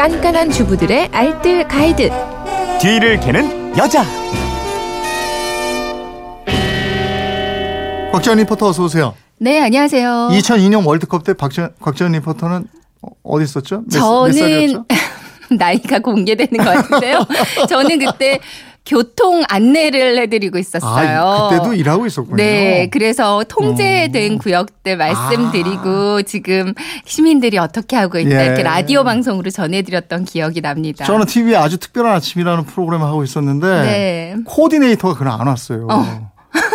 깐깐한 주부들의 알뜰 가이드. 뒤를 캐는 여자. 곽지연 리포터 어서 오세요. 네, 안녕하세요. 2002년 월드컵 때 박지연, 곽지연 리포터는 어- 어디 있었죠? 몇, 몇 저는 살이었죠? 나이가 공개되는 것 같은데요. 저는 그때 교통 안내를 해드리고 있었어요. 아, 그때도 일하고 있었군요. 네, 그래서 통제된 어. 구역들 말씀드리고 지금 시민들이 어떻게 하고 있다 예. 이렇게 라디오 방송으로 전해드렸던 기억이 납니다. 저는 TV에 아주 특별한 아침이라는 프로그램을 하고 있었는데 네. 코디네이터가 그날 안 왔어요.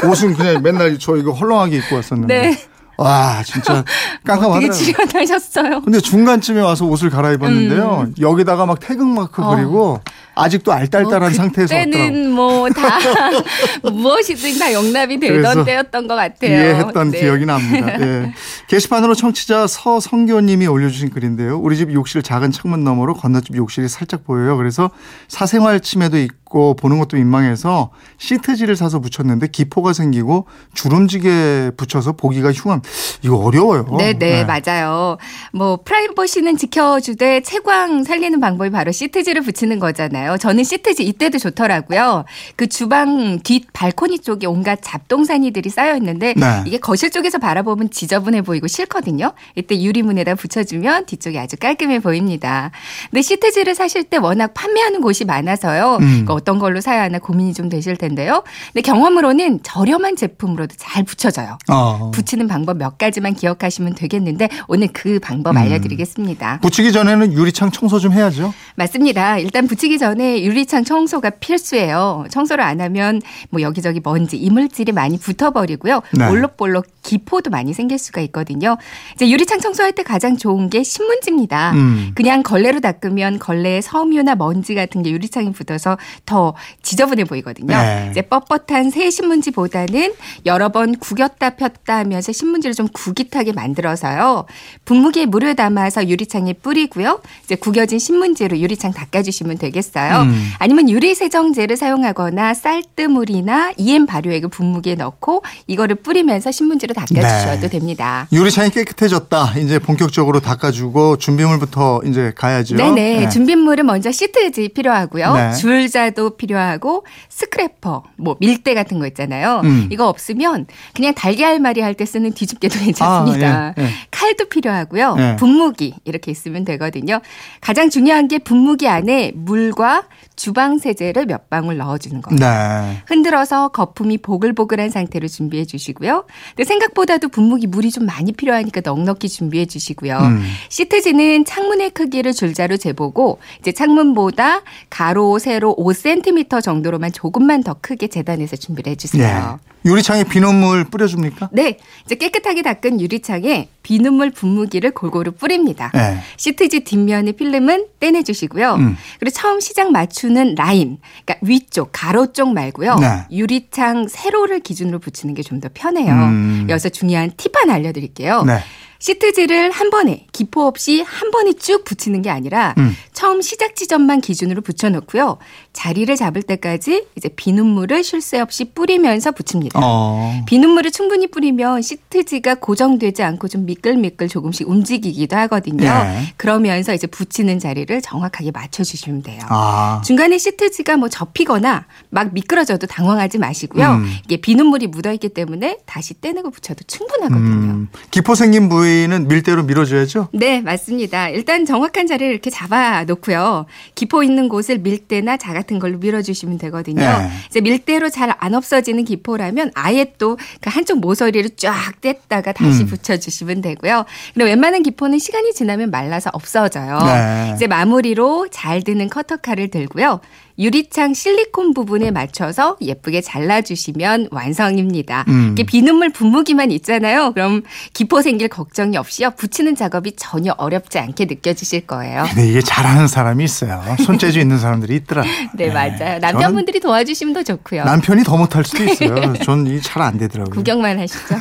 옷은 그냥 맨날 저 이거 헐렁하게 입고 왔었는데 네. 와 진짜 되게 깜깜하더라고요. 출연하셨어요. 근데 중간쯤에 와서 옷을 갈아입었는데요. 여기다가 막 태극 마크 음. 어. 그리고 아직도 알딸딸한 상태에서 왔더라고요. 그때는 뭐 다 무엇이든 다 용납이 되던 때였던 것 같아요. 이해했던 네. 기억이 납니다. 예. 게시판으로 청취자 서성교님이 올려주신 글인데요. 우리 집 욕실 작은 창문 너머로 건너집 욕실이 살짝 보여요. 그래서 사생활 침해도 있고 보는 것도 민망해서 시트지를 사서 붙였는데 기포가 생기고 주름지게 붙여서 보기가 흉함. 이거 어려워요. 네, 네, 맞아요. 뭐 프라이버시는 지켜주되 채광 살리는 방법이 바로 시트지를 붙이는 거잖아요. 저는 시트지 이때도 좋더라고요. 그 주방 뒷 발코니 쪽에 온갖 잡동사니들이 쌓여 있는데 네. 이게 거실 쪽에서 바라보면 지저분해 보이고 싫거든요. 이때 유리문에다 붙여주면 뒤쪽이 아주 깔끔해 보입니다. 근데 시트지를 사실 때 워낙 판매하는 곳이 많아서요. 음. 그러니까 어떤 걸로 사야 하나 고민이 좀 되실 텐데요. 근데 경험으로는 저렴한 제품으로도 잘 붙여져요. 어. 붙이는 방법 몇 가지만 기억하시면 되겠는데 오늘 그 방법 음. 알려드리겠습니다. 붙이기 전에는 유리창 청소 좀 해야죠. 맞습니다. 일단 붙이기 전에 유리창 청소가 필수예요. 청소를 안 하면 뭐 여기저기 먼지, 이물질이 많이 붙어버리고요. 네. 볼록볼록 기포도 많이 생길 수가 있거든요. 이제 유리창 청소할 때 가장 좋은 게 신문지입니다. 음. 그냥 걸레로 닦으면 걸레에 섬유나 먼지 같은 게 유리창에 붙어서 더 지저분해 보이거든요. 네. 이제 뻣뻣한 새 신문지보다는 여러 번 구겼다 폈다 하면서 신문지 를 좀 구깃하게 만들어서요. 분무기에 물을 담아서 유리창에 뿌리고요. 이제 구겨진 신문지로 유리창 닦아주시면 되겠어요. 음. 아니면 유리 세정제를 사용하거나 쌀뜨물이나 EM 발효액을 분무기에 넣고 이거를 뿌리면서 신문지를 닦아주셔도 네. 됩니다. 유리창이 깨끗해졌다. 이제 본격적으로 닦아주고 준비물부터 이제 가야죠. 네네. 네. 준비물은 먼저 시트지 필요하고요. 네. 줄자도 필요하고 스크래퍼, 뭐 밀대 같은 거 있잖아요. 음. 이거 없으면 그냥 달걀말이 할 때 쓰는 뒤집 개도 괜찮습니다. 아, 예, 예. 칼도 필요하고요. 예. 분무기 이렇게 있으면 되거든요. 가장 중요한 게 분무기 안에 물과 주방 세제를 몇 방울 넣어주는 거예요. 네. 흔들어서 거품이 보글보글한 상태로 준비해 주시고요. 근데 생각보다도 분무기 물이 좀 많이 필요하니까 넉넉히 준비해 주시고요. 음. 시트지는 창문의 크기를 줄자로 재보고 이제 창문보다 가로 세로 5cm 정도로만 조금만 더 크게 재단해서 준비를 해 주세요. 예. 유리창에 비눗물 뿌려줍니까? 네, 이제 깨끗하게 닦은 유리창에 비눗물 분무기를 골고루 뿌립니다. 네. 시트지 뒷면의 필름은 떼내주시고요. 음. 그리고 처음 시작 맞추는 라인, 그러니까 위쪽, 가로 쪽 말고요. 네. 유리창 세로를 기준으로 붙이는 게 좀 더 편해요. 음. 여기서 중요한 팁 하나 알려드릴게요. 네. 시트지를 한 번에 기포 없이 한 번에 쭉 붙이는 게 아니라 음. 처음 시작 지점만 기준으로 붙여놓고요. 자리를 잡을 때까지 이제 비눗물을 쉴 새 없이 뿌리면서 붙입니다. 어. 비눗물을 충분히 뿌리면 시트지가 고정되지 않고 좀 미끌미끌 조금씩 움직이기도 하거든요. 네. 그러면서 이제 붙이는 자리를 정확하게 맞춰주시면 돼요. 아. 중간에 시트지가 뭐 접히거나 막 미끄러져도 당황하지 마시고요. 음. 이게 비눗물이 묻어있기 때문에 다시 떼내고 붙여도 충분하거든요. 음. 기포 생긴 부위는 밀대로 밀어줘야죠. 네, 맞습니다. 일단 정확한 자리를 이렇게 잡아 놓고요. 기포 있는 곳을 밀대나 자 같은 걸로 밀어주시면 되거든요. 네. 이제 밀대로 잘 안 없어지는 기포라면 아예 또 그 한쪽 모서리를 쫙 뗐다가 다시 음. 붙여주시면 되고요. 근데 웬만한 기포는 시간이 지나면 말라서 없어져요. 네. 이제 마무리로 잘 드는 커터칼을 들고요. 유리창 실리콘 부분에 맞춰서 예쁘게 잘라주시면 완성입니다. 음. 이게 비눗물 분무기만 있잖아요. 그럼 기포 생길 걱정이 없이요. 붙이는 작업이 전혀 어렵지 않게 느껴지실 거예요. 근데 이게 잘하는 사람이 있어요. 손재주 있는 사람들이 있더라. 네, 맞아요. 남편분들이 도와주시면 더 좋고요. 저는 남편이 더 못할 수도 있어요. 전 이게 잘 안 되더라고요. 구경만 하시죠.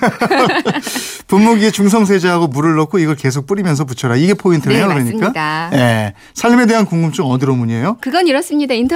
분무기에 중성세제하고 물을 넣고 이걸 계속 뿌리면서 붙여라. 이게 포인트네요. 네, 그러니까. 맞습니다. 예. 삶에 대한 궁금증 어디로 문의해요? 그건 이렇습니다.